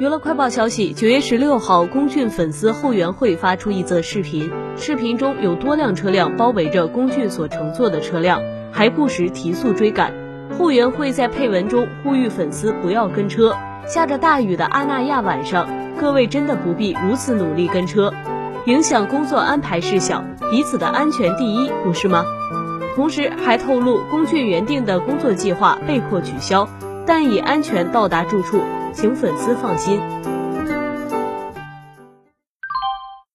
娱乐快报消息，九月十六号，龚俊粉丝后援会发出一则视频，视频中有多辆车辆包围着龚俊所乘坐的车辆，还不时提速追赶。后援会在配文中呼吁粉丝不要跟车。下着大雨的阿那亚晚上，各位真的不必如此努力跟车，影响工作安排事小，彼此的安全第一，不是吗？同时还透露，龚俊原定的工作计划被迫取消，但已安全到达住处。请粉丝放心。